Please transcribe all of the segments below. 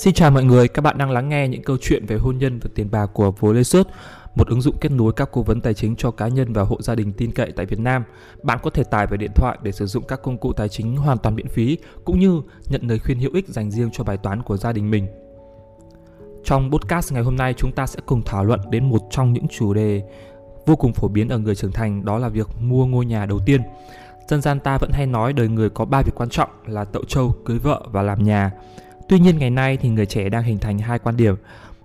Xin chào mọi người, các bạn đang lắng nghe những câu chuyện về hôn nhân và tiền bạc của Volasus, một ứng dụng kết nối các cố vấn tài chính cho cá nhân và hộ gia đình tin cậy tại Việt Nam. Bạn có thể tải về điện thoại để sử dụng các công cụ tài chính hoàn toàn miễn phí, cũng như nhận lời khuyên hữu ích dành riêng cho bài toán của gia đình mình. Trong podcast ngày hôm nay, chúng ta sẽ cùng thảo luận đến một trong những chủ đề vô cùng phổ biến ở người trưởng thành, đó là việc mua ngôi nhà đầu tiên. Dân gian ta vẫn hay nói đời người có ba việc quan trọng là tậu trâu, cưới vợ và làm nhà. Tuy nhiên ngày nay thì người trẻ đang hình thành hai quan điểm.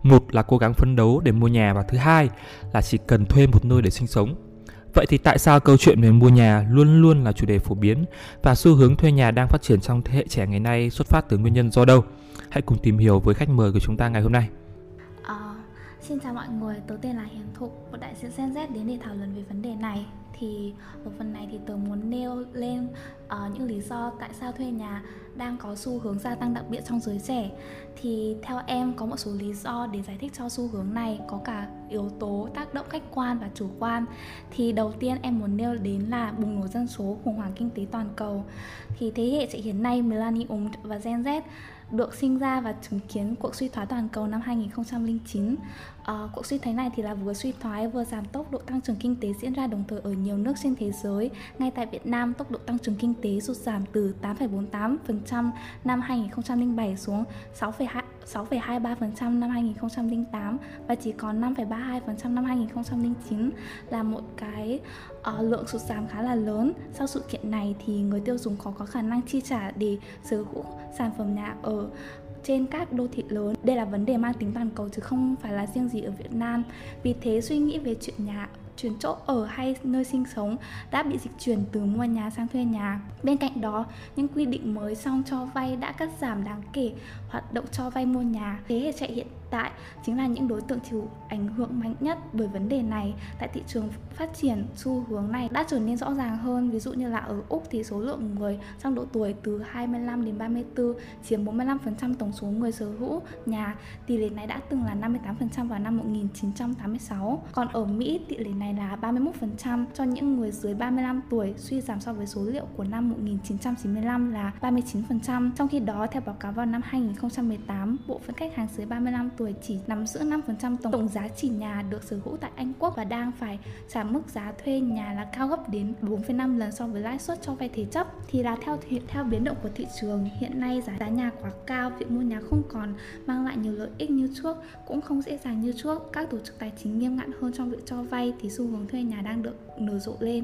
Một là cố gắng phấn đấu để mua nhà và thứ hai là chỉ cần thuê một nơi để sinh sống. Vậy thì tại sao câu chuyện về mua nhà luôn luôn là chủ đề phổ biến và xu hướng thuê nhà đang phát triển trong thế hệ trẻ ngày nay xuất phát từ nguyên nhân do đâu? Hãy cùng tìm hiểu với khách mời của chúng ta ngày hôm nay. Xin chào mọi người, tớ tên là Hiền Thục, một đại diện Gen Z đến để thảo luận về vấn đề này. Thì ở phần này thì tớ muốn nêu lên uh, những lý do tại sao thuê nhà đang có xu hướng gia tăng đặc biệt trong giới trẻ. Thì theo em có một số lý do để giải thích cho xu hướng này có cả yếu tố tác động khách quan và chủ quan. Thì đầu tiên em muốn nêu đến là bùng nổ dân số khủng hoảng kinh tế toàn cầu. Thì thế hệ trẻ hiện nay millennium và Gen Z được sinh ra và chứng kiến cuộc suy thoái toàn cầu năm 2009. Uh, cuộc suy thoái này thì là vừa suy thoái vừa giảm tốc độ tăng trưởng kinh tế diễn ra đồng thời ở nhiều nước trên thế giới. Ngay tại Việt Nam, tốc độ tăng trưởng kinh tế sụt giảm từ 8,48% năm 2007 xuống 6,23% năm 2008 và chỉ còn 5,32% năm 2009 là một cái uh, lượng sụt giảm khá là lớn. Sau sự kiện này thì người tiêu dùng có có khả năng chi trả để sở hữu sản phẩm nhà ở trên các đô thị lớn. Đây là vấn đề mang tính toàn cầu chứ không phải là riêng gì ở Việt Nam. Vì thế suy nghĩ về chuyện nhà chuyển chỗ ở hay nơi sinh sống đã bị dịch chuyển từ mua nhà sang thuê nhà. Bên cạnh đó, những quy định mới xong cho vay đã cắt giảm đáng kể hoạt động cho vay mua nhà. Thế hệ trẻ hiện tại chính là những đối tượng chịu ảnh hưởng mạnh nhất bởi vấn đề này. Tại thị trường phát triển, xu hướng này đã trở nên rõ ràng hơn. Ví dụ như là ở Úc thì số lượng người trong độ tuổi từ 25 đến 34 chiếm 45% tổng số người sở hữu nhà. Tỷ lệ này đã từng là 58% vào năm 1986 còn ở Mỹ, tỷ lệ này là 31% cho những người dưới 35 tuổi, suy giảm so với số liệu của năm 1995 là 39% trong khi đó, theo báo cáo vào năm 2018 bộ phận khách hàng dưới 35 tuổi tuổi chỉ nắm giữ 5% tổng, tổng giá trị nhà được sở hữu tại Anh Quốc và đang phải trả mức giá thuê nhà là cao gấp đến 4,5 lần so với lãi suất cho vay thế chấp. Thì là theo theo biến động của thị trường hiện nay giá giá nhà quá cao việc mua nhà không còn mang lại nhiều lợi ích như trước cũng không dễ dàng như trước. Các tổ chức tài chính nghiêm ngặt hơn trong việc cho vay thì xu hướng thuê nhà đang được nở rộ lên.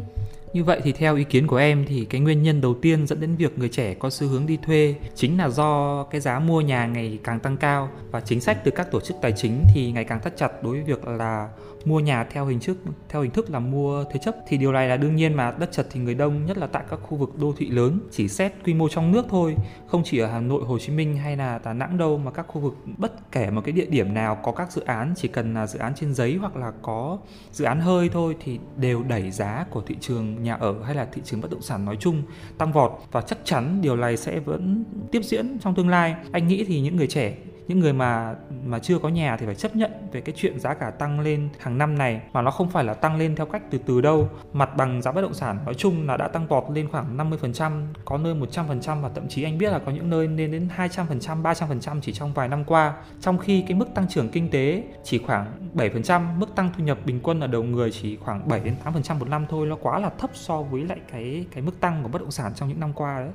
Như vậy thì theo ý kiến của em thì cái nguyên nhân đầu tiên dẫn đến việc người trẻ có xu hướng đi thuê chính là do cái giá mua nhà ngày càng tăng cao và chính sách từ các tổ chức tài chính thì ngày càng thắt chặt đối với việc là mua nhà theo hình thức, theo hình thức là mua thế chấp. Thì điều này là đương nhiên mà đất chật thì người đông, nhất là tại các khu vực đô thị lớn, chỉ xét quy mô trong nước thôi, không chỉ ở Hà Nội, Hồ Chí Minh hay là Đà Nẵng đâu, mà các khu vực bất kể một cái địa điểm nào có các dự án, chỉ cần là dự án trên giấy hoặc là có dự án hơi thôi thì đều đẩy giá của thị trường nhà ở hay là thị trường bất động sản nói chung tăng vọt. Và chắc chắn điều này sẽ vẫn tiếp diễn trong tương lai. Anh nghĩ thì những người trẻ những người mà mà chưa có nhà thì phải chấp nhận về cái chuyện giá cả tăng lên hàng năm này, mà nó không phải là tăng lên theo cách từ từ đâu. Mặt bằng giá bất động sản nói chung là đã tăng vọt lên khoảng 50% có nơi 100% và thậm chí anh biết là có những nơi lên đến 200% 300% chỉ trong vài năm qua. Trong khi cái mức tăng trưởng kinh tế chỉ khoảng 7% mức tăng thu nhập bình quân ở đầu người chỉ khoảng 7 đến 8% một năm thôi, nó quá là thấp so với lại cái cái mức tăng của bất động sản trong những năm qua đấy.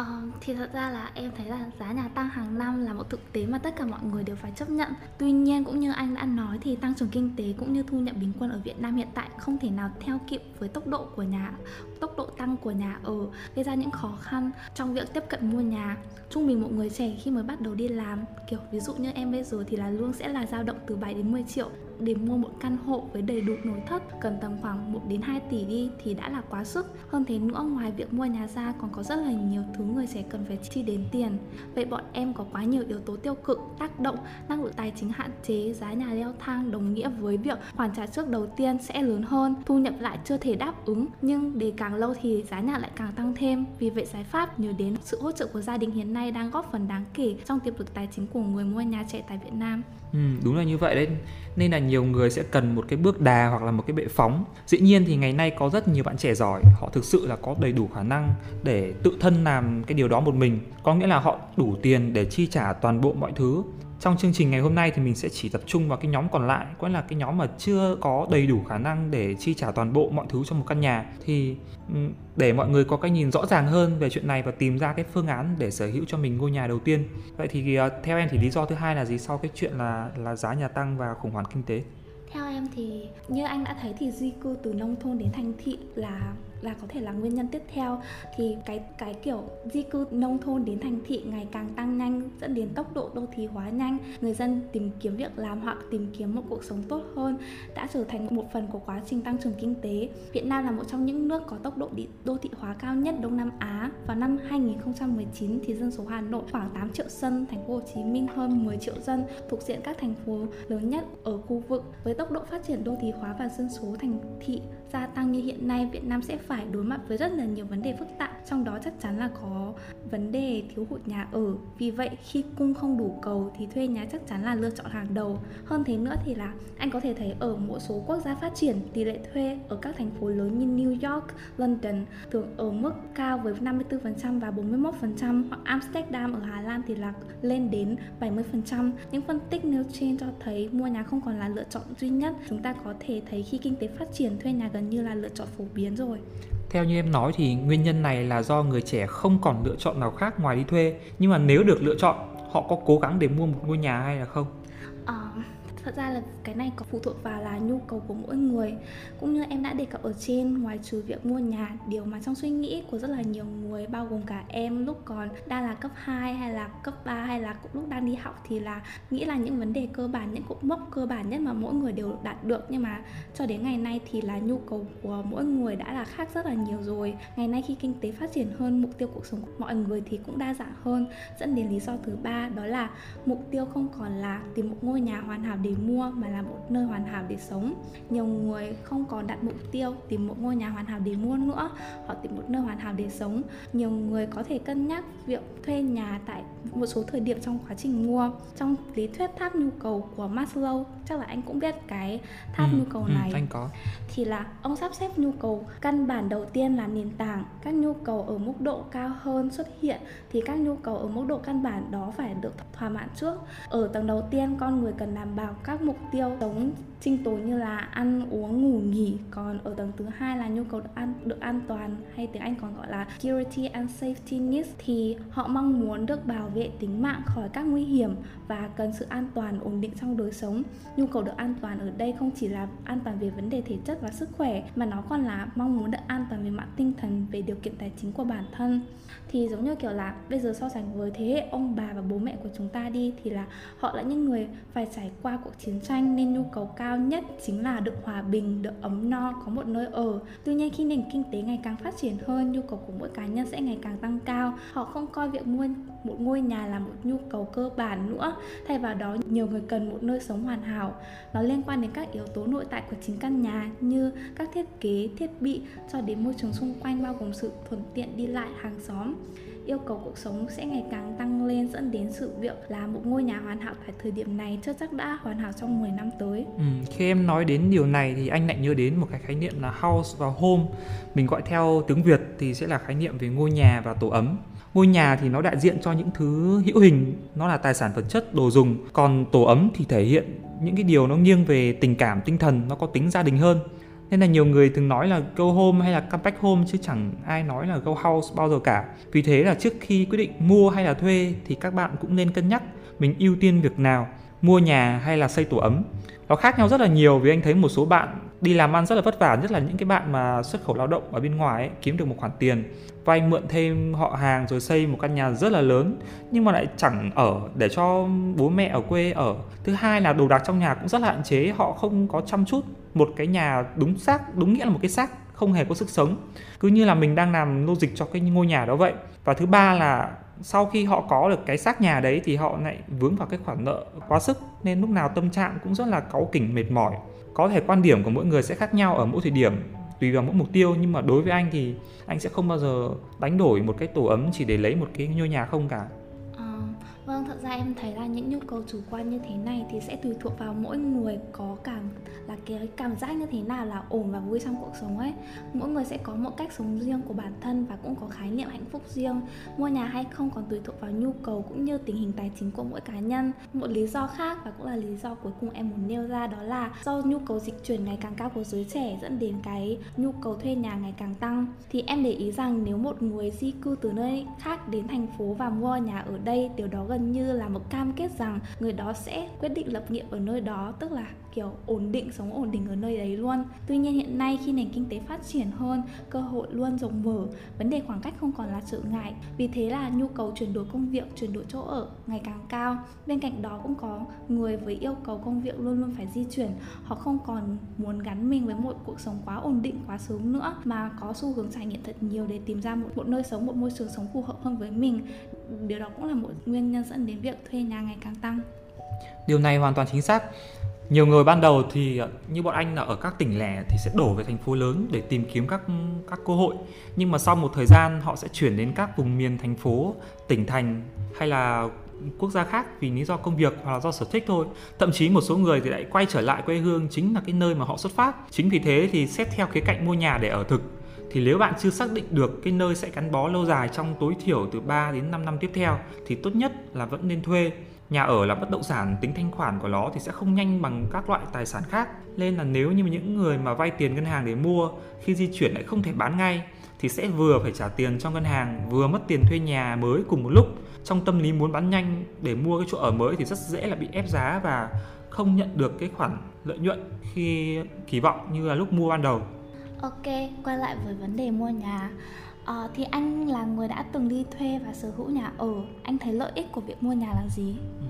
Uh, thì thật ra là em thấy là giá nhà tăng hàng năm là một thực tế mà tất cả mọi người đều phải chấp nhận. Tuy nhiên cũng như anh đã nói thì tăng trưởng kinh tế cũng như thu nhập bình quân ở Việt Nam hiện tại không thể nào theo kịp với tốc độ của nhà tốc độ tăng của nhà ở gây ra những khó khăn trong việc tiếp cận mua nhà. Trung bình một người trẻ khi mới bắt đầu đi làm kiểu ví dụ như em bây giờ thì là lương sẽ là dao động từ 7 đến 10 triệu để mua một căn hộ với đầy đủ nội thất, cần tầm khoảng 1 đến 2 tỷ đi thì đã là quá sức. Hơn thế nữa, ngoài việc mua nhà ra còn có rất là nhiều thứ người trẻ cần phải chi đến tiền. Vậy bọn em có quá nhiều yếu tố tiêu cực, tác động, năng lực tài chính hạn chế, giá nhà leo thang đồng nghĩa với việc khoản trả trước đầu tiên sẽ lớn hơn, thu nhập lại chưa thể đáp ứng nhưng để càng lâu thì giá nhà lại càng tăng thêm vì vậy, giải pháp nhớ đến sự hỗ trợ của gia đình hiện nay đang góp phần đáng kể trong tiềm lực tài chính của người mua nhà trẻ tại Việt Nam Ừ, đúng là như vậy đấy. Nên là nhiều người sẽ cần một cái bước đà hoặc là một cái bệ phóng. Dĩ nhiên thì ngày nay có rất nhiều bạn trẻ giỏi họ thực sự là có đầy đủ khả năng để tự thân làm cái điều đó một mình. Có nghĩa là họ đủ tiền để chi trả toàn bộ mọi thứ trong chương trình ngày hôm nay thì mình sẽ chỉ tập trung vào cái nhóm còn lại, có là cái nhóm mà chưa có đầy đủ khả năng để chi trả toàn bộ mọi thứ cho một căn nhà. Thì ừ, để mọi người có cái nhìn rõ ràng hơn về chuyện này và tìm ra cái phương án để sở hữu cho mình ngôi nhà đầu tiên. Vậy thì ờ, theo em thì lý do thứ hai là gì sau cái chuyện là là giá nhà tăng và khủng hoảng kinh tế? Theo em thì như anh đã thấy thì di cư từ nông thôn đến thành thị là là có thể là nguyên nhân tiếp theo. Thì cái cái kiểu di cư nông thôn đến thành thị ngày càng tăng nhanh, dẫn đến tốc độ đô thị hóa nhanh. Người dân tìm kiếm việc làm hoặc tìm kiếm một cuộc sống tốt hơn đã trở thành một phần của quá trình tăng trưởng kinh tế. Việt Nam là một trong những nước có tốc độ đô thị hóa cao nhất Đông Nam Á. Vào năm 2019 thì dân số Hà Nội khoảng 8 triệu dân, thành phố Hồ Chí Minh hơn 10 triệu dân, thuộc diện các thành phố lớn nhất ở khu vực. Với tốc độ phát triển đô thị hóa và dân số thành thị gia tăng như hiện nay, Việt Nam sẽ phải đối mặt với rất là nhiều vấn đề phức tạp trong đó chắc chắn là có vấn đề thiếu hụt nhà ở vì vậy khi cung không đủ cầu thì thuê nhà chắc chắn là lựa chọn hàng đầu hơn thế nữa thì là anh có thể thấy ở một số quốc gia phát triển tỷ lệ thuê ở các thành phố lớn như New York, London thường ở mức cao với 54% và 41% hoặc Amsterdam ở Hà Lan thì là lên đến 70%. Những phân tích nêu trên cho thấy mua nhà không còn là lựa chọn duy nhất. Chúng ta có thể thấy khi kinh tế phát triển thuê nhà gần như là lựa chọn phổ biến rồi. Theo như em nói thì nguyên nhân này là do người trẻ không còn lựa chọn nào khác ngoài đi thuê. Nhưng mà nếu được lựa chọn, họ có cố gắng để mua một ngôi nhà hay là không? Uh, thật ra là cái này có phụ thuộc vào là nhu cầu của mỗi người. Cũng như em đã đề cập ở trên, ngoài trừ việc mua nhà, điều mà trong suy nghĩ của rất là nhiều người, bao gồm cả em lúc còn đang là cấp 2 hay là cấp 3 hay là cũng lúc đang đi học, thì là nghĩ là những vấn đề cơ bản, những cột mốc cơ bản nhất mà mỗi người đều đạt được. Nhưng mà cho đến ngày nay thì là nhu cầu của mỗi người đã là khác rất là nhiều rồi. Ngày nay khi kinh tế phát triển hơn, mục tiêu cuộc sống của mọi người thì cũng đa dạng hơn, dẫn đến lý do thứ ba, đó là mục tiêu không còn là tìm một ngôi nhà hoàn hảo để để mua mà là một nơi hoàn hảo để sống. Nhiều người không còn đặt mục tiêu tìm một ngôi nhà hoàn hảo để mua nữa họ tìm một nơi hoàn hảo để sống. Nhiều người có thể cân nhắc việc thuê nhà tại một số thời điểm trong quá trình mua. Trong lý thuyết tháp nhu cầu của Maslow chắc là anh cũng biết cái tháp ừ, nhu cầu ừ, này. ừ, anh có. Thì là ông sắp xếp nhu cầu căn bản đầu tiên là nền tảng các nhu cầu ở mức độ cao hơn xuất hiện thì các nhu cầu ở mức độ căn bản đó phải được thỏa mãn trước. Ở tầng đầu tiên con người cần đảm bảo các mục tiêu sống sinh tồn như là ăn uống, ngủ, nghỉ. Còn ở tầng thứ hai là nhu cầu được an được an toàn, hay tiếng Anh còn gọi là security and safety needs, thì họ mong muốn được bảo vệ tính mạng khỏi các nguy hiểm và cần sự an toàn, ổn định trong đời sống. Nhu cầu được an toàn ở đây không chỉ là an toàn về vấn đề thể chất và sức khỏe, mà nó còn là mong muốn được an toàn về mặt tinh thần, về điều kiện tài chính của bản thân. Thì giống như kiểu là bây giờ so sánh với thế hệ ông bà và bố mẹ của chúng ta đi, thì là họ là những người phải trải qua cuộc chiến tranh nên nhu cầu cao nhất chính là được hòa bình, được ấm no, có một nơi ở. Tuy nhiên khi nền kinh tế ngày càng phát triển hơn, nhu cầu của mỗi cá nhân sẽ ngày càng tăng cao. Họ không coi việc mua một ngôi nhà là một nhu cầu cơ bản nữa, thay vào đó nhiều người cần một nơi sống hoàn hảo. Nó liên quan đến các yếu tố nội tại của chính căn nhà như các thiết kế, thiết bị, cho đến môi trường xung quanh, bao gồm sự thuận tiện đi lại, hàng xóm yêu cầu cuộc sống sẽ ngày càng tăng lên dẫn đến sự việc là một ngôi nhà hoàn hảo tại thời điểm này chưa chắc đã hoàn hảo trong 10 năm tới. Ừ, khi em nói đến điều này thì anh lại nhớ đến một cái khái niệm là house và home. Mình gọi theo tiếng Việt thì sẽ là khái niệm về ngôi nhà và tổ ấm. Ngôi nhà thì nó đại diện cho những thứ hữu hình, nó là tài sản vật chất, đồ dùng. Còn tổ ấm thì thể hiện những cái điều nó nghiêng về tình cảm, tinh thần, nó có tính gia đình hơn nên là nhiều người thường nói là go home hay là come back home chứ chẳng ai nói là go house bao giờ cả. Vì thế là trước khi quyết định mua hay là thuê thì các bạn cũng nên cân nhắc mình ưu tiên việc nào mua nhà hay là xây tổ ấm. Nó khác nhau rất là nhiều vì anh thấy một số bạn đi làm ăn rất là vất vả nhất là những cái bạn mà xuất khẩu lao động ở bên ngoài ấy, kiếm được một khoản tiền vay mượn thêm họ hàng rồi xây một căn nhà rất là lớn nhưng mà lại chẳng ở để cho bố mẹ ở quê ở. Thứ hai là đồ đạc trong nhà cũng rất là hạn chế họ không có chăm chút một cái nhà đúng xác, đúng nghĩa là một cái xác không hề có sức sống. Cứ như là mình đang làm logic cho cái ngôi nhà đó vậy. Và thứ ba là sau khi họ có được cái xác nhà đấy thì họ lại vướng vào cái khoản nợ quá sức, nên lúc nào tâm trạng cũng rất là cáu kỉnh, mệt mỏi. Có thể quan điểm của mỗi người sẽ khác nhau ở mỗi thời điểm, tùy vào mỗi mục tiêu, nhưng mà đối với anh thì anh sẽ không bao giờ đánh đổi một cái tổ ấm chỉ để lấy một cái ngôi nhà không cả. Ờ, vâng, thật ra em thấy là những nhu cầu chủ quan như thế này thì sẽ tùy thuộc vào mỗi người có cảm, là cái cảm giác như thế nào là ổn và vui trong cuộc sống ấy. Mỗi người sẽ có một cách sống riêng của bản thân và cũng có khái niệm hạnh phúc riêng. Mua nhà hay không còn tùy thuộc vào nhu cầu cũng như tình hình tài chính của mỗi cá nhân. Một lý do khác và cũng là lý do cuối cùng em muốn nêu ra đó là do nhu cầu dịch chuyển ngày càng cao của giới trẻ dẫn đến cái nhu cầu thuê nhà ngày càng tăng, thì em để ý rằng nếu một người di cư từ nơi khác đến thành phố và mua nhà ở đây, điều đó gần như là một cam kết rằng người đó sẽ quyết định lập nghiệp ở nơi đó, tức là kiểu ổn định sống ổn định ở nơi đấy luôn. Tuy nhiên hiện nay khi nền kinh tế phát triển hơn cơ hội luôn rộng mở vấn đề khoảng cách không còn là trở ngại. Vì thế là nhu cầu chuyển đổi công việc chuyển đổi chỗ ở ngày càng cao. Bên cạnh đó cũng có người với yêu cầu công việc luôn luôn phải di chuyển. Họ không còn muốn gắn mình với một cuộc sống quá ổn định quá sớm nữa mà có xu hướng trải nghiệm thật nhiều để tìm ra một, một nơi sống một môi trường sống phù hợp hơn với mình. Điều đó cũng là một nguyên nhân dẫn đến việc thuê nhà ngày càng tăng. Điều này hoàn toàn chính xác nhiều người ban đầu thì ờ, như bọn anh là ở các tỉnh lẻ thì sẽ đổ về thành phố lớn để tìm kiếm các các cơ hội. Nhưng mà sau một thời gian, họ sẽ chuyển đến các vùng miền thành phố, tỉnh thành hay là quốc gia khác vì lý do công việc hoặc là do sở thích thôi. Thậm chí một số người thì lại quay trở lại quê hương chính là cái nơi mà họ xuất phát. Chính vì thế thì xét theo khía cạnh mua nhà để ở thực, thì nếu bạn chưa xác định được cái nơi sẽ gắn bó lâu dài trong tối thiểu từ 3 đến 5 năm tiếp theo, thì tốt nhất là vẫn nên thuê nhà ở là bất động sản, tính thanh khoản của nó thì sẽ không nhanh bằng các loại tài sản khác. Nên là nếu như những người mà vay tiền ngân hàng để mua, khi di chuyển lại không thể bán ngay, thì sẽ vừa phải trả tiền cho ngân hàng, vừa mất tiền thuê nhà mới cùng một lúc. Trong tâm lý muốn bán nhanh để mua cái chỗ ở mới thì rất dễ là bị ép giá và không nhận được cái khoản lợi nhuận khi kỳ vọng như là lúc mua ban đầu. Ok, quay lại với vấn đề mua nhà. À, thì anh là người đã từng đi thuê và sở hữu nhà ở, anh thấy lợi ích của việc mua nhà là gì? Ừ.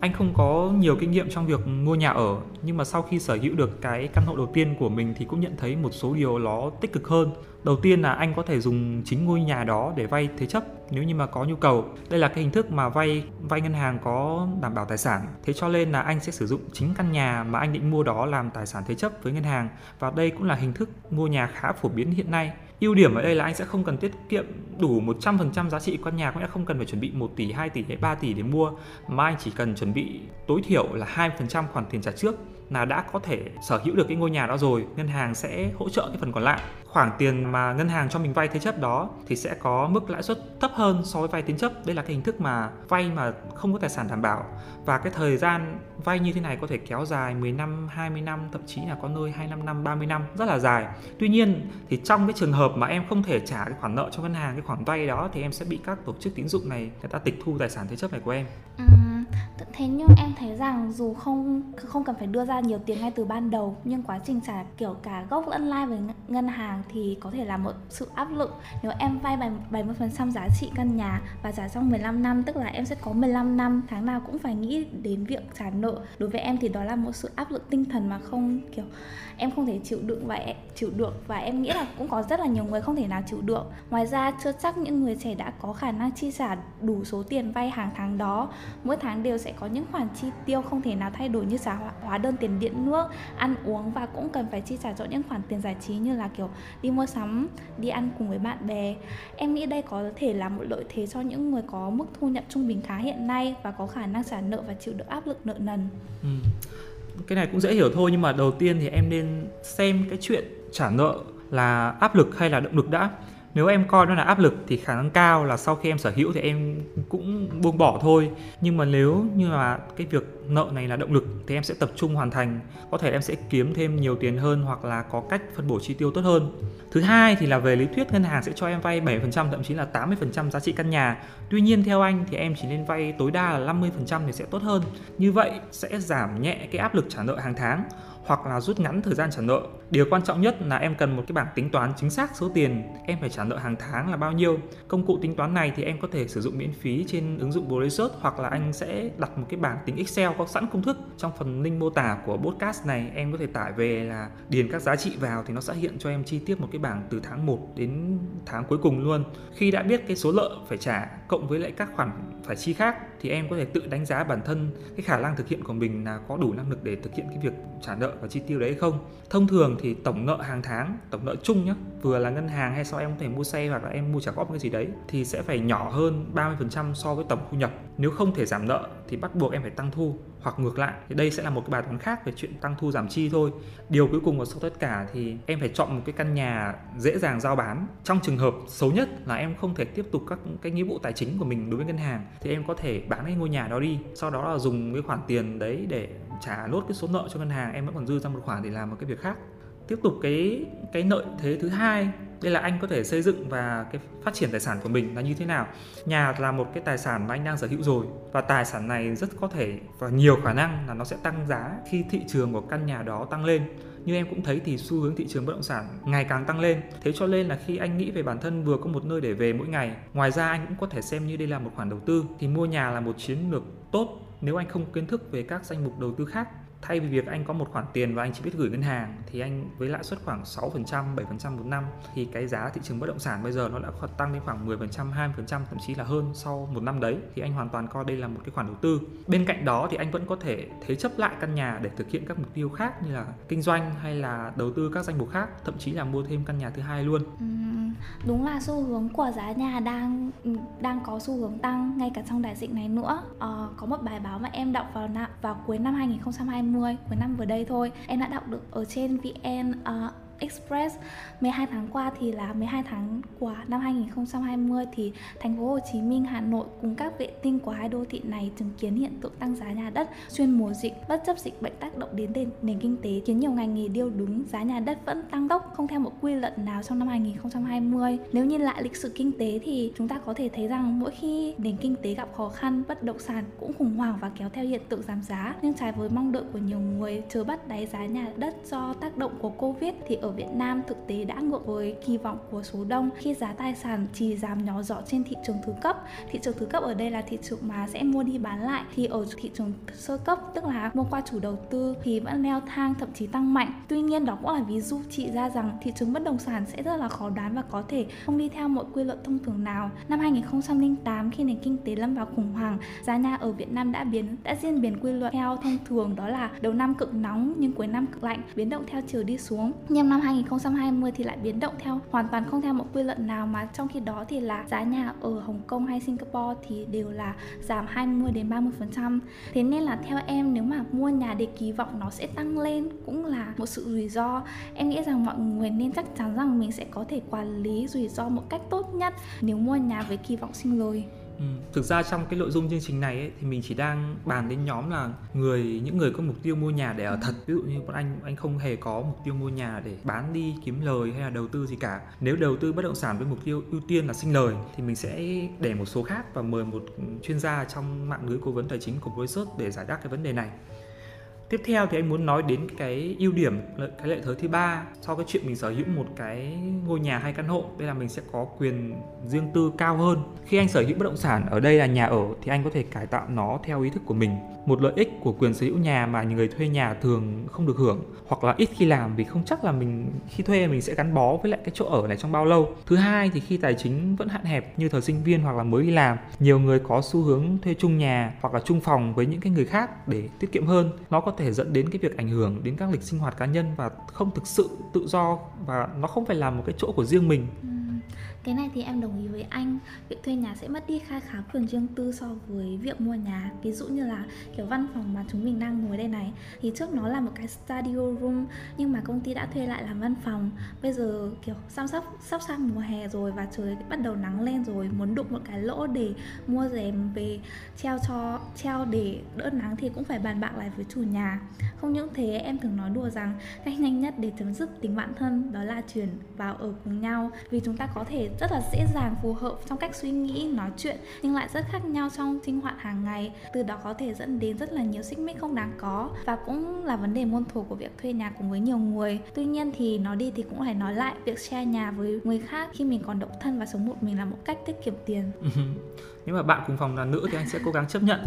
Anh không có nhiều kinh nghiệm trong việc mua nhà ở, nhưng mà sau khi sở hữu được cái căn hộ đầu tiên của mình thì cũng nhận thấy một số điều nó tích cực hơn. Đầu tiên là anh có thể dùng chính ngôi nhà đó để vay thế chấp nếu như mà có nhu cầu. Đây là cái hình thức mà vay vay ngân hàng có đảm bảo tài sản. Thế cho nên là anh sẽ sử dụng chính căn nhà mà anh định mua đó làm tài sản thế chấp với ngân hàng và đây cũng là hình thức mua nhà khá phổ biến hiện nay ưu điểm ở đây là anh sẽ không cần tiết kiệm đủ 100% giá trị căn nhà cũng không cần phải chuẩn bị 1 tỷ, 2 tỷ hay 3 tỷ để mua mà anh chỉ cần chuẩn bị tối thiểu là 2% khoản tiền trả trước là đã có thể sở hữu được cái ngôi nhà đó rồi ngân hàng sẽ hỗ trợ cái phần còn lại khoản tiền mà ngân hàng cho mình vay thế chấp đó thì sẽ có mức lãi suất thấp hơn so với vay tín chấp đây là cái hình thức mà vay mà không có tài sản đảm bảo và cái thời gian vay như thế này có thể kéo dài 10 năm, 20 năm, thậm chí là có nơi 25 năm, 30 năm rất là dài. Tuy nhiên thì trong cái trường hợp mà em không thể trả cái khoản nợ cho ngân hàng cái khoản vay đó thì em sẽ bị các tổ chức tín dụng này người ta tịch thu tài sản thế chấp này của em. Ừ, thế nhưng em thấy rằng dù không không cần phải đưa ra nhiều tiền ngay từ ban đầu nhưng quá trình trả kiểu cả gốc lẫn lãi với ngân hàng thì có thể là một sự áp lực. Nếu em vay 70% giá trị căn nhà và trả trong 15 năm tức là em sẽ có 15 năm tháng nào cũng phải nghĩ đến việc trả nợ. Đối với em thì đó là một sự áp lực tinh thần mà không kiểu em không thể chịu đựng và em, chịu được. Và em nghĩ là cũng có rất là nhiều người không thể nào chịu được. Ngoài ra chưa chắc những người trẻ đã có khả năng chi trả đủ số tiền vay hàng tháng đó. Mỗi tháng đều sẽ có những khoản chi tiêu không thể nào thay đổi như trả hóa đơn tiền điện, nước, ăn uống và cũng cần phải chi trả cho những khoản tiền giải trí như là, kiểu, đi mua sắm, đi ăn cùng với bạn bè. Em nghĩ đây có thể là một lợi thế cho những người có mức thu nhập trung bình khá hiện nay và có khả năng trả nợ và chịu được áp lực nợ nần. Ừ. Cái này cũng dễ hiểu thôi, nhưng mà đầu tiên thì em nên xem cái chuyện trả nợ là áp lực hay là động lực đã nếu em coi nó là áp lực thì khả năng cao là sau khi em sở hữu thì em cũng buông bỏ thôi. Nhưng mà nếu như là cái việc nợ này là động lực thì em sẽ tập trung hoàn thành. Có thể em sẽ kiếm thêm nhiều tiền hơn hoặc là có cách phân bổ chi tiêu tốt hơn. Thứ hai thì là về lý thuyết, ngân hàng sẽ cho em vay 7% thậm chí là 80% giá trị căn nhà. Tuy nhiên theo anh thì em chỉ nên vay tối đa là 50% thì sẽ tốt hơn. Như vậy sẽ giảm nhẹ cái áp lực trả nợ hàng tháng hoặc là rút ngắn thời gian trả nợ. Điều quan trọng nhất là em cần một cái bảng tính toán chính xác số tiền em phải trả nợ hàng tháng là bao nhiêu. Công cụ tính toán này thì em có thể sử dụng miễn phí trên ứng dụng Boresearch hoặc là anh sẽ đặt một cái bảng tính Excel có sẵn công thức trong phần link mô tả của podcast này, em có thể tải về là điền các giá trị vào thì nó sẽ hiện cho em chi tiết một cái bảng từ tháng 1 đến tháng cuối cùng luôn. Khi đã biết cái số nợ phải trả cộng với lại các khoản phải chi khác thì em có thể tự đánh giá bản thân cái khả năng thực hiện của mình là có đủ năng lực để thực hiện cái việc trả nợ và chi tiêu đấy hay không. Thông thường thì tổng nợ hàng tháng, tổng nợ chung nhá, vừa là ngân hàng hay sau em có thể mua xe hoặc là em mua trả góp cái gì đấy thì sẽ phải nhỏ hơn 30% so với tổng thu nhập. Nếu không thể giảm nợ thì bắt buộc em phải tăng thu hoặc ngược lại, thì đây sẽ là một cái bài toán khác về chuyện tăng thu giảm chi thôi. Điều cuối cùng và sau tất cả thì em phải chọn một cái căn nhà dễ dàng giao bán. Trong trường hợp xấu nhất là em không thể tiếp tục các cái nghĩa vụ tài chính của mình đối với ngân hàng, thì em có thể bán cái ngôi nhà đó đi. Sau đó là dùng cái khoản tiền đấy để trả nốt cái số nợ cho ngân hàng, em vẫn còn dư ra một khoản để làm một cái việc khác tiếp tục cái cái lợi thế thứ hai. Đây là anh có thể xây dựng và cái phát triển tài sản của mình là như thế nào. Nhà là một cái tài sản mà anh đang sở hữu rồi và tài sản này rất có thể và nhiều khả năng là nó sẽ tăng giá khi thị trường của căn nhà đó tăng lên. Như em cũng thấy thì xu hướng thị trường bất động sản ngày càng tăng lên. Thế cho nên là khi anh nghĩ về bản thân vừa có một nơi để về mỗi ngày, ngoài ra anh cũng có thể xem như đây là một khoản đầu tư. Thì mua nhà là một chiến lược tốt nếu anh không kiến thức về các danh mục đầu tư khác thay vì việc anh có một khoản tiền và anh chỉ biết gửi ngân hàng thì anh với lãi suất khoảng 6%, 7% một năm thì cái giá thị trường bất động sản bây giờ nó đã tăng lên khoảng 10%, 20% thậm chí là hơn sau một năm đấy thì anh hoàn toàn coi đây là một cái khoản đầu tư. Bên cạnh đó thì anh vẫn có thể thế chấp lại căn nhà để thực hiện các mục tiêu khác như là kinh doanh hay là đầu tư các danh mục khác, thậm chí là mua thêm căn nhà thứ hai luôn. Ừ, đúng là xu hướng của giá nhà đang đang có xu hướng tăng ngay cả trong đại dịch này nữa. Ờ, có một bài báo mà em đọc vào vào cuối năm 2020 2020 cuối năm vừa đây thôi em đã đọc được ở trên VN uh, Express 12 tháng qua thì là 12 tháng của năm 2020 thì thành phố Hồ Chí Minh, Hà Nội cùng các vệ tinh của hai đô thị này chứng kiến hiện tượng tăng giá nhà đất xuyên mùa dịch bất chấp dịch bệnh tác động đến nền, kinh tế khiến nhiều ngành nghề điêu đứng giá nhà đất vẫn tăng tốc không theo một quy luật nào trong năm 2020. Nếu nhìn lại lịch sử kinh tế thì chúng ta có thể thấy rằng mỗi khi nền kinh tế gặp khó khăn, bất động sản cũng khủng hoảng và kéo theo hiện tượng giảm giá. Nhưng trái với mong đợi của nhiều người chờ bắt đáy giá nhà đất do tác động của Covid thì ở Việt Nam thực tế đã ngược với kỳ vọng của số đông khi giá tài sản chỉ giảm nhỏ giọt trên thị trường thứ cấp. Thị trường thứ cấp ở đây là thị trường mà sẽ mua đi bán lại thì ở thị trường sơ cấp tức là mua qua chủ đầu tư thì vẫn leo thang thậm chí tăng mạnh. Tuy nhiên đó cũng là ví dụ chỉ ra rằng thị trường bất động sản sẽ rất là khó đoán và có thể không đi theo một quy luật thông thường nào. Năm 2008 khi nền kinh tế lâm vào khủng hoảng, giá nhà ở Việt Nam đã biến đã diễn biến quy luật theo thông thường đó là đầu năm cực nóng nhưng cuối năm cực lạnh, biến động theo chiều đi xuống. Nhưng năm năm 2020 thì lại biến động theo, hoàn toàn không theo một quy luật nào mà trong khi đó thì là giá nhà ở Hồng Kông hay Singapore thì đều là giảm 20 đến 30%. Thế nên là theo em, nếu mà mua nhà để kỳ vọng nó sẽ tăng lên cũng là một sự rủi ro. Em nghĩ rằng mọi người nên chắc chắn rằng mình sẽ có thể quản lý rủi ro một cách tốt nhất nếu mua nhà với kỳ vọng sinh lời. Ừ. Thực ra trong cái nội dung chương trình này ấy, thì mình chỉ đang bàn đến nhóm là người những người có mục tiêu mua nhà để ở thật. Ví dụ như bọn anh anh không hề có mục tiêu mua nhà để bán đi kiếm lời hay là đầu tư gì cả. Nếu đầu tư bất động sản với mục tiêu ưu tiên là sinh lời thì mình sẽ để một số khác và mời một chuyên gia trong mạng lưới cố vấn tài chính của Voice để giải đáp cái vấn đề này tiếp theo thì anh muốn nói đến cái ưu điểm cái lợi thế thứ ba so với chuyện mình sở hữu một cái ngôi nhà hay căn hộ. Đây là mình sẽ có quyền riêng tư cao hơn. Khi anh sở hữu bất động sản ở đây là nhà ở thì anh có thể cải tạo nó theo ý thức của mình. Một lợi ích của quyền sở hữu nhà mà người thuê nhà thường không được hưởng, hoặc là ít khi làm vì không chắc là mình, khi thuê mình sẽ gắn bó với lại cái chỗ ở này trong bao lâu. Thứ hai thì khi tài chính vẫn hạn hẹp như thời sinh viên hoặc là mới đi làm, nhiều người có xu hướng thuê chung nhà hoặc là chung phòng với những cái người khác để tiết kiệm hơn. Nó có thể dẫn đến cái việc ảnh hưởng đến các lịch sinh hoạt cá nhân và không thực sự tự do và nó không phải là một cái chỗ của riêng mình. Ừ cái này thì em đồng ý với anh. Việc thuê nhà sẽ mất đi khai khá quyền riêng tư so với việc mua nhà. Ví dụ như là, kiểu, văn phòng mà chúng mình đang ngồi đây này, thì trước nó là một cái studio room, nhưng mà công ty đã thuê lại làm văn phòng. Bây giờ, kiểu, sắp sắp sắp sang mùa hè rồi và trời bắt đầu nắng lên rồi, muốn đụng một cái lỗ để mua rèm về treo cho, treo để đỡ nắng thì cũng phải bàn bạc lại với chủ nhà. Không những thế, em thường nói đùa rằng cách nhanh nhất để chấm dứt tình bạn thân đó là chuyển vào ở cùng nhau. Vì chúng ta có thể rất là dễ dàng phù hợp trong cách suy nghĩ, nói chuyện, nhưng lại rất khác nhau trong sinh hoạt hàng ngày. Từ đó có thể dẫn đến rất là nhiều xích mích không đáng có và cũng là vấn đề môn thuộc của việc thuê nhà cùng với nhiều người. Tuy nhiên thì nói đi thì cũng phải nói lại việc share nhà với người khác khi mình còn độc thân và sống một mình là một cách tiết kiệm tiền. Nếu mà bạn cùng phòng là nữ thì anh sẽ cố gắng chấp nhận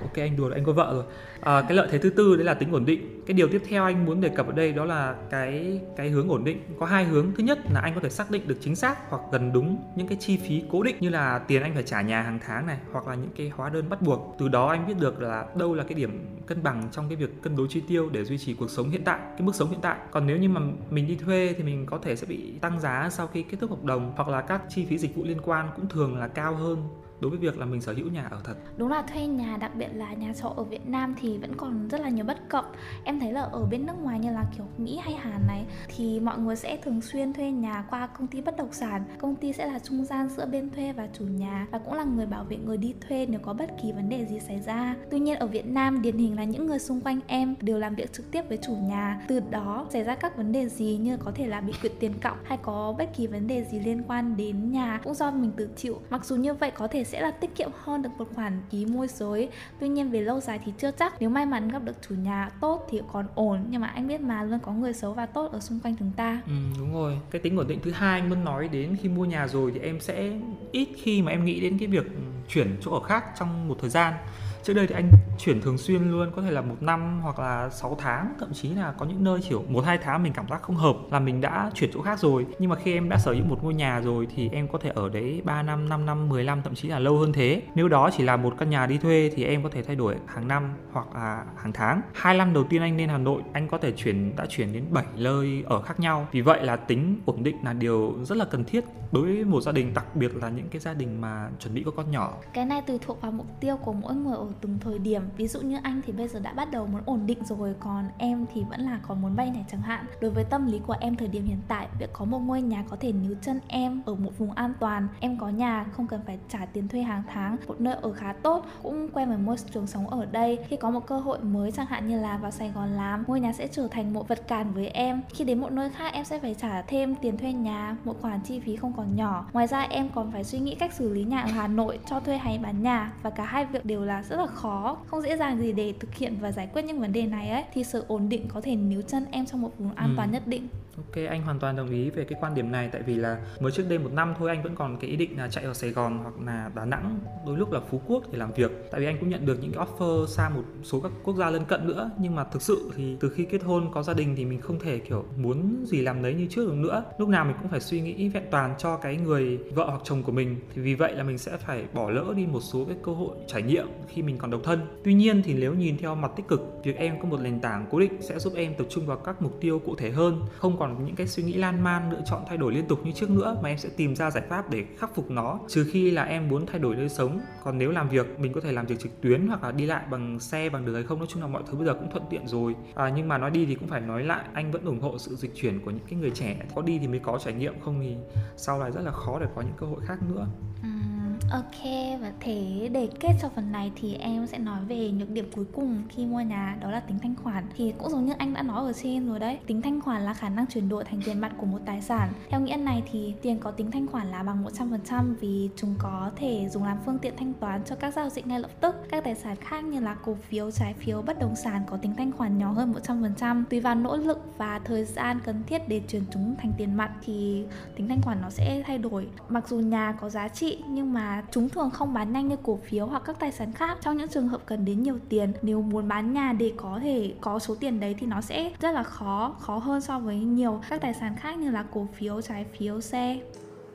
ok anh đùa anh có vợ rồi. À, cái lợi thế thứ tư đấy là tính ổn định. Cái điều tiếp theo anh muốn đề cập ở đây đó là cái cái hướng ổn định. Có hai hướng. Thứ nhất là anh có thể xác định được chính xác hoặc gần đúng những cái chi phí cố định như là tiền anh phải trả nhà hàng tháng này hoặc là những cái hóa đơn bắt buộc. Từ đó anh biết được là đâu là cái điểm cân bằng trong cái việc cân đối chi tiêu để duy trì cuộc sống hiện tại cái mức sống hiện tại. Còn nếu như mà mình đi thuê thì mình có thể sẽ bị tăng giá sau khi kết thúc hợp đồng hoặc là các chi phí dịch vụ liên quan cũng thường là cao hơn đối với việc là mình sở hữu nhà ở thật? Đúng là thuê nhà, đặc biệt là nhà trọ ở Việt Nam thì vẫn còn rất là nhiều bất cập. Em thấy là ở bên nước ngoài như là kiểu Mỹ hay Hàn này, thì mọi người sẽ thường xuyên thuê nhà qua công ty bất động sản. Công ty sẽ là trung gian giữa bên thuê và chủ nhà và cũng là người bảo vệ người đi thuê nếu có bất kỳ vấn đề gì xảy ra. Tuy nhiên ở Việt Nam, điển hình là những người xung quanh em đều làm việc trực tiếp với chủ nhà. Từ đó xảy ra các vấn đề gì như có thể là bị quyệt tiền cọc hay có bất kỳ vấn đề gì liên quan đến nhà cũng do mình tự chịu. Mặc dù như vậy có thể sẽ là tiết kiệm hơn được một khoản phí môi giới. Tuy nhiên về lâu dài thì chưa chắc. Nếu may mắn gặp được chủ nhà tốt thì còn ổn. Nhưng mà anh biết mà luôn có người xấu và tốt ở xung quanh chúng ta. Ừ, đúng rồi. Cái tính ổn định thứ hai anh muốn nói đến khi mua nhà rồi thì em sẽ ít khi mà em nghĩ đến cái việc ừ, chuyển chỗ ở khác trong một thời gian trước đây thì anh chuyển thường xuyên luôn, có thể là một năm hoặc là 6 tháng, thậm chí là có những nơi chỉ một, hai tháng mình cảm giác không hợp là mình đã chuyển chỗ khác rồi. Nhưng mà khi em đã sở hữu một ngôi nhà rồi thì em có thể ở đấy 3 năm 5 năm 10 năm thậm chí là lâu hơn thế. Nếu đó chỉ là một căn nhà đi thuê thì em có thể thay đổi hàng năm hoặc là hàng tháng. Hai năm đầu tiên anh lên Hà Nội, anh có thể chuyển, đã chuyển đến 7 nơi ở khác nhau. Vì vậy là tính ổn định là điều rất là cần thiết đối với một gia đình, đặc biệt là những cái gia đình mà chuẩn bị có con nhỏ. Cái này tùy thuộc vào mục tiêu của mỗi người. ở từng thời điểm. Ví dụ như anh thì bây giờ đã bắt đầu muốn ổn định rồi, còn em thì vẫn là còn muốn bay này chẳng hạn. Đối với tâm lý của em thời điểm hiện tại, việc có một ngôi nhà có thể níu chân em ở một vùng an toàn, em có nhà không cần phải trả tiền thuê hàng tháng, một nơi ở khá tốt, cũng quen với môi trường sống ở đây. Khi có một cơ hội mới chẳng hạn như là vào Sài Gòn làm, ngôi nhà sẽ trở thành một vật cản với em. Khi đến một nơi khác, em sẽ phải trả thêm tiền thuê nhà, một khoản chi phí không còn nhỏ. Ngoài ra, em còn phải suy nghĩ cách xử lý nhà ở Hà Nội cho thuê hay bán nhà, và cả hai việc đều là rất là khó không dễ dàng gì để thực hiện và giải quyết những vấn đề này ấy thì sự ổn định có thể níu chân em trong một vùng an ừ. toàn nhất định Ok, anh hoàn toàn đồng ý về cái quan điểm này, tại vì là mới trước đây một năm thôi anh vẫn còn cái ý định là chạy ở Sài Gòn hoặc là Đà Nẵng, đôi lúc là Phú Quốc để làm việc. Tại vì anh cũng nhận được những cái offer xa một số các quốc gia lân cận nữa, nhưng mà thực sự thì từ khi kết hôn, có gia đình thì mình không thể, kiểu, muốn gì làm đấy như trước được nữa. Lúc nào mình cũng phải suy nghĩ vẹn toàn cho cái người vợ hoặc chồng của mình. Thì vì vậy là mình sẽ phải bỏ lỡ đi một số cái cơ hội trải nghiệm khi mình còn độc thân. Tuy nhiên thì nếu nhìn theo mặt tích cực, việc em có một nền tảng cố định sẽ giúp em tập trung vào các mục tiêu cụ thể hơn, không còn còn những cái suy nghĩ lan man lựa chọn thay đổi liên tục như trước nữa mà em sẽ tìm ra giải pháp để khắc phục nó. Trừ khi là em muốn thay đổi nơi sống còn nếu làm việc mình có thể làm việc trực tuyến hoặc là đi lại bằng xe bằng đường hay không nói chung là mọi thứ bây giờ cũng thuận tiện rồi. À, nhưng mà nói đi thì cũng phải nói lại anh vẫn ủng hộ sự dịch chuyển của những cái người trẻ. Có đi thì mới có trải nghiệm không thì sau này rất là khó để có những cơ hội khác nữa. Ừ Ok, và thế để kết cho phần này thì em sẽ nói về nhược điểm cuối cùng khi mua nhà, đó là tính thanh khoản. Thì cũng giống như anh đã nói ở trên rồi đấy, tính thanh khoản là khả năng chuyển đổi thành tiền mặt của một tài sản. Theo nghĩa này thì tiền có tính thanh khoản là bằng 100% vì chúng có thể dùng làm phương tiện thanh toán cho các giao dịch ngay lập tức. Các tài sản khác như là cổ phiếu, trái phiếu, bất động sản có tính thanh khoản nhỏ hơn 100% tùy vào nỗ lực và thời gian cần thiết để chuyển chúng thành tiền mặt thì tính thanh khoản nó sẽ thay đổi. Mặc dù nhà có giá trị nhưng mà chúng thường không bán nhanh như cổ phiếu hoặc các tài sản khác trong những trường hợp cần đến nhiều tiền. Nếu muốn bán nhà để có thể có số tiền đấy thì nó sẽ rất là khó khó hơn so với nhiều các tài sản khác như là cổ phiếu, trái phiếu, xe.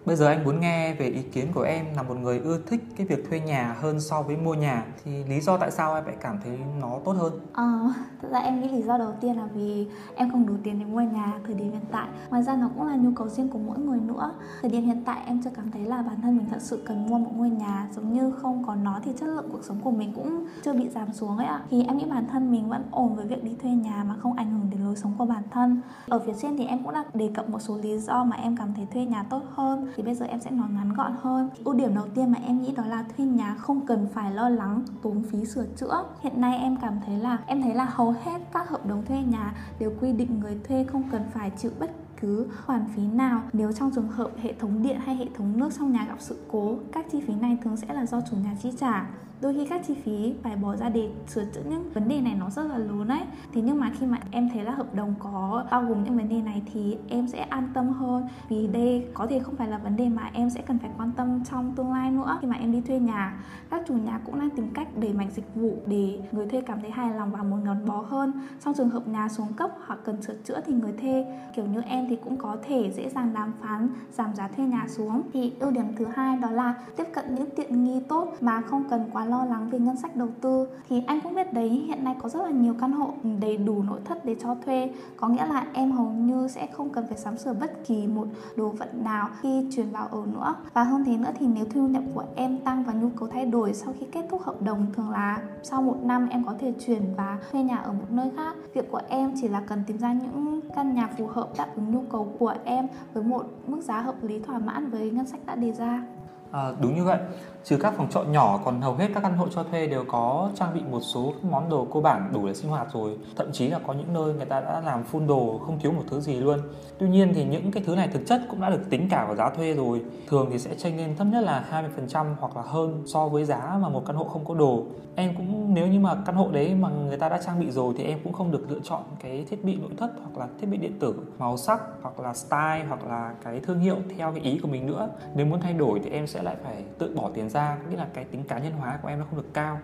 Bây giờ anh muốn nghe về ý kiến của em là một người ưa thích cái việc thuê nhà hơn so với mua nhà thì lý do tại sao em lại cảm thấy nó tốt hơn? Ờ, à, thật ra em nghĩ lý do đầu tiên là vì em không đủ tiền để mua nhà thời điểm hiện tại. Ngoài ra nó cũng là nhu cầu riêng của mỗi người nữa. Thời điểm hiện tại em chưa cảm thấy là bản thân mình thật sự cần mua một ngôi nhà giống như không có nó thì chất lượng cuộc sống của mình cũng chưa bị giảm xuống ấy ạ. Thì em nghĩ bản thân mình vẫn ổn với việc đi thuê nhà mà không ảnh hưởng đến lối sống của bản thân. Ở phía trên thì em cũng đã đề cập một số lý do mà em cảm thấy thuê nhà tốt hơn thì bây giờ em sẽ nói ngắn gọn hơn. Ưu điểm đầu tiên mà em nghĩ đó là thuê nhà không cần phải lo lắng, tốn phí sửa chữa. Hiện nay em cảm thấy là, em thấy là hầu hết các hợp đồng thuê nhà đều quy định người thuê không cần phải chịu bất cứ khoản phí nào. Nếu trong trường hợp hệ thống điện hay hệ thống nước trong nhà gặp sự cố, các chi phí này thường sẽ là do chủ nhà chi trả đôi khi các chi phí phải bỏ ra để sửa chữa những vấn đề này nó rất là lớn đấy thế nhưng mà khi mà em thấy là hợp đồng có bao gồm những vấn đề này thì em sẽ an tâm hơn. Vì đây có thể không phải là vấn đề mà em sẽ cần phải quan tâm trong tương lai nữa. Khi mà em đi thuê nhà, các chủ nhà cũng đang tìm cách đẩy mạnh dịch vụ để người thuê cảm thấy hài lòng và muốn gắn bó hơn. Trong trường hợp nhà xuống cấp hoặc cần sửa chữa thì người thuê, kiểu như em thì cũng có thể dễ dàng đàm phán, giảm giá thuê nhà xuống. Thì ưu điểm thứ hai đó là tiếp cận những tiện nghi tốt mà không cần quá lo lo lắng về ngân sách đầu tư. Thì anh cũng biết đấy hiện nay có rất là nhiều căn hộ đầy đủ nội thất để cho thuê. Có nghĩa là em hầu như sẽ không cần phải sắm sửa bất kỳ một đồ vật nào khi chuyển vào ở nữa. Và hơn thế nữa thì nếu thu nhập của em tăng và nhu cầu thay đổi sau khi kết thúc hợp đồng thường là sau một năm em có thể chuyển và thuê nhà ở một nơi khác. Việc của em chỉ là cần tìm ra những căn nhà phù hợp đáp ứng nhu cầu của em với một mức giá hợp lý thỏa mãn với ngân sách đã đề ra. À, đúng như vậy, trừ các phòng trọ nhỏ còn hầu hết các căn hộ cho thuê đều có trang bị một số món đồ cơ bản đủ để sinh hoạt rồi. Thậm chí là có những nơi người ta đã làm full đồ không thiếu một thứ gì luôn. Tuy nhiên thì những cái thứ này thực chất cũng đã được tính cả vào giá thuê rồi. Thường thì sẽ chênh lên thấp nhất là 20% hoặc là hơn so với giá mà một căn hộ không có đồ. Em cũng nếu như mà căn hộ đấy mà người ta đã trang bị rồi thì em cũng không được lựa chọn cái thiết bị nội thất hoặc là thiết bị điện tử, màu sắc hoặc là style hoặc là cái thương hiệu theo cái ý của mình nữa. Nếu muốn thay đổi thì em sẽ lại phải tự bỏ tiền ra nghĩa là cái tính cá nhân hóa của em nó không được cao.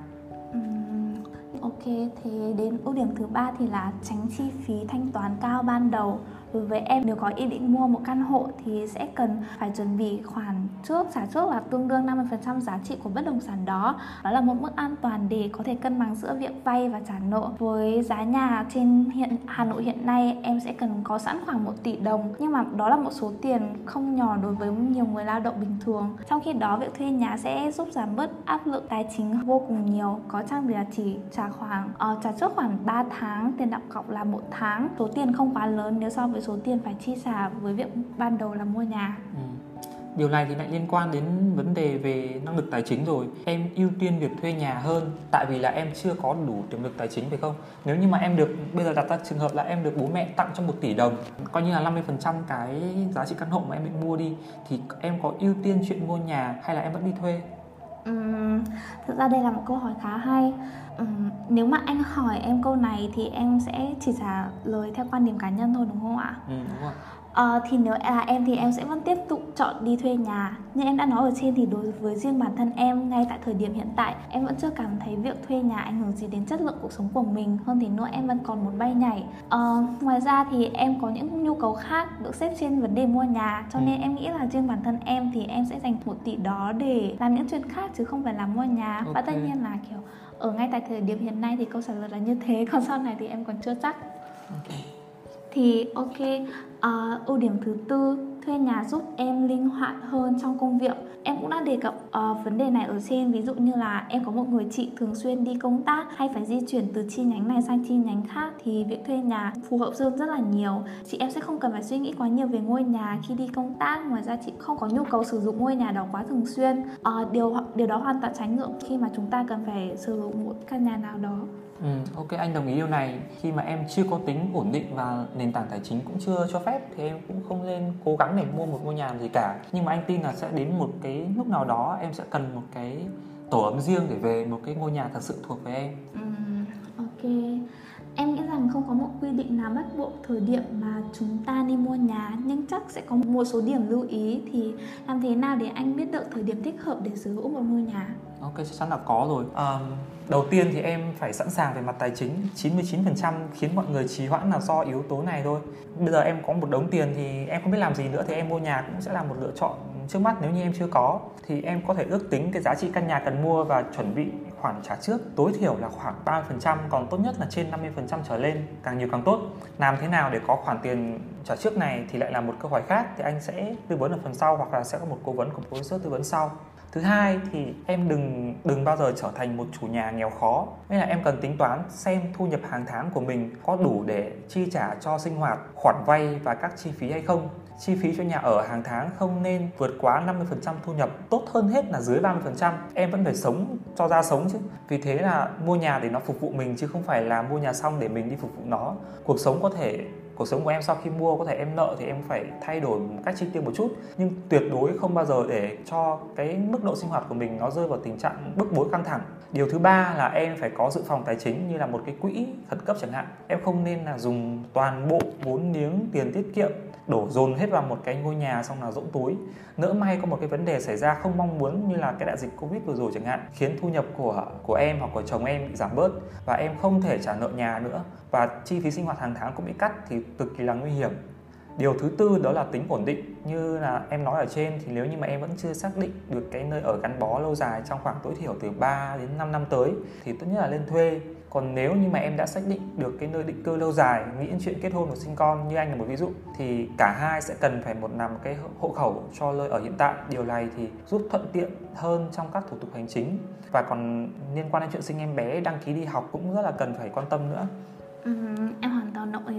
Uhm, ok thế đến ưu điểm thứ ba thì là tránh chi phí thanh toán cao ban đầu đối với em nếu có ý định mua một căn hộ thì sẽ cần phải chuẩn bị khoản trước trả trước là tương đương 50% giá trị của bất động sản đó. Đó là một mức an toàn để có thể cân bằng giữa việc vay và trả nợ. Với giá nhà trên hiện Hà Nội hiện nay em sẽ cần có sẵn khoảng 1 tỷ đồng. Nhưng mà đó là một số tiền không nhỏ đối với nhiều người lao động bình thường. Trong khi đó việc thuê nhà sẽ giúp giảm bớt áp lực tài chính vô cùng nhiều. Có chăng bị là chỉ trả khoảng uh, trả trước khoảng 3 tháng tiền đặt cọc là một tháng. Số tiền không quá lớn nếu so với cái số tiền phải chi trả với việc ban đầu là mua nhà ừ. Điều này thì lại liên quan đến vấn đề về năng lực tài chính rồi Em ưu tiên việc thuê nhà hơn Tại vì là em chưa có đủ tiềm lực tài chính phải không? Nếu như mà em được, bây giờ đặt ra trường hợp là em được bố mẹ tặng cho một tỷ đồng Coi như là 50% cái giá trị căn hộ mà em định mua đi Thì em có ưu tiên chuyện mua nhà hay là em vẫn đi thuê? Uhm, thực ra đây là một câu hỏi khá hay. Uhm, nếu mà anh hỏi em câu này thì em sẽ chỉ trả lời theo quan điểm cá nhân thôi đúng không ạ? Ừ, đúng rồi. À, thì nếu là em thì em sẽ vẫn tiếp tục chọn đi thuê nhà. Như em đã nói ở trên thì đối với riêng bản thân em ngay tại thời điểm hiện tại em vẫn chưa cảm thấy việc thuê nhà ảnh hưởng gì đến chất lượng cuộc sống của mình. Hơn thế nữa em vẫn còn muốn bay nhảy. À, ngoài ra thì em có những nhu cầu khác được xếp trên vấn đề mua nhà. Cho ừ. nên em nghĩ là riêng bản thân em thì em sẽ dành một tỷ đó để làm những chuyện khác chứ không phải là mua nhà. Okay. và tất nhiên là kiểu ở ngay tại thời điểm hiện nay thì câu trả lời là như thế còn sau này thì em còn chưa chắc. Okay thì ok À, ưu điểm thứ tư thuê nhà giúp em linh hoạt hơn trong công việc. Em cũng đã đề cập uh, vấn đề này ở trên. Ví dụ như là em có một người chị thường xuyên đi công tác hay phải di chuyển từ chi nhánh này sang chi nhánh khác thì việc thuê nhà phù hợp hơn rất là nhiều. Chị em sẽ không cần phải suy nghĩ quá nhiều về ngôi nhà khi đi công tác. Ngoài ra chị không có nhu cầu sử dụng ngôi nhà đó quá thường xuyên. Uh, điều điều đó hoàn toàn trái ngược khi mà chúng ta cần phải sử dụng một căn nhà nào đó. Ừ, ok anh đồng ý điều này. Khi mà em chưa có tính ổn định và nền tảng tài chính cũng chưa cho phép thì em cũng không nên cố gắng để mua một ngôi nhà gì cả. Nhưng mà anh tin là sẽ đến một cái lúc nào đó em sẽ cần một cái tổ ấm riêng để về một cái ngôi nhà thật sự thuộc về em. Ừ, ok em nghĩ rằng không có một quy định nào bắt buộc thời điểm mà chúng ta đi mua nhà nhưng chắc sẽ có một số điểm lưu ý. Thì làm thế nào để anh biết được thời điểm thích hợp để sở hữu một ngôi nhà? Ok chắc chắn là có rồi. À, đầu tiên thì em phải sẵn sàng về mặt tài chính. 99% khiến mọi người trì hoãn là do yếu tố này thôi. Bây giờ em có một đống tiền thì em không biết làm gì nữa thì em mua nhà cũng sẽ là một lựa chọn trước mắt nếu như em chưa có. Thì em có thể ước tính cái giá trị căn nhà cần mua và chuẩn bị khoản trả trước tối thiểu là khoảng 30% còn tốt nhất là trên 50% trở lên, càng nhiều càng tốt. Làm thế nào để có khoản tiền trả trước này thì lại là một câu hỏi khác, thì anh sẽ tư vấn ở phần sau hoặc là sẽ có một cố vấn của professor tư vấn sau. Thứ hai thì em đừng đừng bao giờ trở thành một chủ nhà nghèo khó. Nên là em cần tính toán xem thu nhập hàng tháng của mình có đủ để chi trả cho sinh hoạt, khoản vay và các chi phí hay không chi phí cho nhà ở hàng tháng không nên vượt quá 50% thu nhập, tốt hơn hết là dưới 30% em vẫn phải sống, cho ra sống chứ. Vì thế là mua nhà để nó phục vụ mình, chứ không phải là mua nhà xong để mình đi phục vụ nó. Cuộc sống có thể cuộc sống của em sau khi mua, có thể em nợ thì em phải thay đổi một cách chi tiêu một chút. Nhưng tuyệt đối không bao giờ để cho cái mức độ sinh hoạt của mình nó rơi vào tình trạng bức bối căng thẳng. Điều thứ ba là em phải có dự phòng tài chính như là một cái quỹ khẩn cấp chẳng hạn. Em không nên là dùng toàn bộ vốn liếng, tiền tiết kiệm, đổ dồn hết vào một cái ngôi nhà xong là rỗng túi. Nỡ may có một cái vấn đề xảy ra không mong muốn như là cái đại dịch covid vừa rồi chẳng hạn, khiến thu nhập của của em hoặc của chồng em bị giảm bớt và em không thể trả nợ nhà nữa và chi phí sinh hoạt hàng tháng cũng bị cắt thì cực kỳ là nguy hiểm. Điều thứ tư đó là tính ổn định. Như là em nói ở trên thì nếu như mà em vẫn chưa xác định được cái nơi ở gắn bó lâu dài trong khoảng tối thiểu từ 3 đến 5 năm tới thì tốt nhất là lên thuê. Còn nếu như mà em đã xác định được cái nơi định cư lâu dài, nghĩ đến chuyện kết hôn và sinh con, như anh là một ví dụ, thì cả hai sẽ cần phải một làm cái hộ khẩu cho nơi ở hiện tại. Điều này thì giúp thuận tiện hơn trong các thủ tục hành chính. Và còn liên quan đến chuyện sinh em bé, đăng ký đi học cũng rất là cần phải quan tâm nữa. Um, em hoàn toàn đồng ý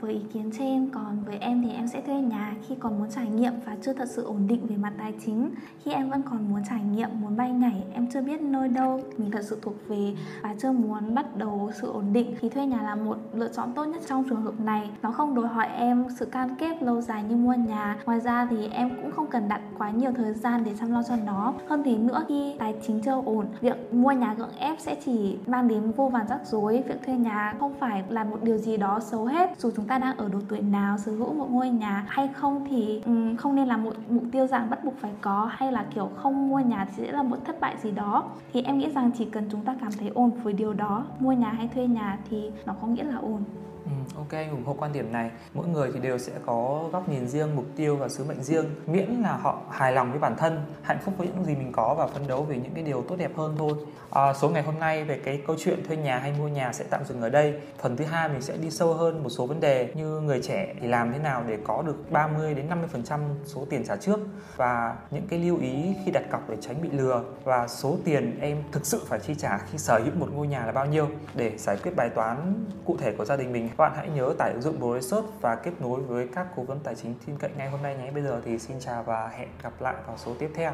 với ý kiến trên. Còn với em thì em sẽ thuê nhà khi còn muốn trải nghiệm và chưa thật sự ổn định về mặt tài chính. Khi em vẫn còn muốn trải nghiệm muốn bay nhảy em chưa biết nơi đâu mình thật sự thuộc về và chưa muốn bắt đầu sự ổn định thì thuê nhà là một lựa chọn tốt nhất trong trường hợp này. Nó không đòi hỏi em sự cam kết lâu dài như mua nhà. Ngoài ra thì em cũng không cần đặt quá nhiều thời gian để chăm lo cho nó. Hơn thế nữa khi tài chính chưa ổn việc mua nhà gượng ép sẽ chỉ mang đến vô vàn rắc rối. Việc thuê nhà không phải là một điều gì đó xấu hết. Dù chúng ta đang ở độ tuổi nào sở hữu một ngôi nhà hay không thì um, không nên là một mục tiêu rằng bắt buộc phải có hay là kiểu không mua nhà thì sẽ là một thất bại gì đó. Thì em nghĩ rằng chỉ cần chúng ta cảm thấy ổn với điều đó mua nhà hay thuê nhà thì nó có nghĩa là ổn. Ừ, ok, ủng hộ quan điểm này. Mỗi người thì đều sẽ có góc nhìn riêng, mục tiêu và sứ mệnh riêng. Miễn là họ hài lòng với bản thân, hạnh phúc với những gì mình có và phấn đấu vì những cái điều tốt đẹp hơn thôi. À, số ngày hôm nay về cái câu chuyện thuê nhà hay mua nhà sẽ tạm dừng ở đây. Phần thứ hai mình sẽ đi sâu hơn một số vấn đề như người trẻ thì làm thế nào để có được 30 đến 50% số tiền trả trước và những cái lưu ý khi đặt cọc để tránh bị lừa và số tiền em thực sự phải chi trả khi sở hữu một ngôi nhà là bao nhiêu để giải quyết bài toán cụ thể của gia đình mình các bạn hãy nhớ tải ứng dụng BroResearch và kết nối với các cố vấn tài chính tin cậy ngay hôm nay nhé. Bây giờ thì xin chào và hẹn gặp lại vào số tiếp theo.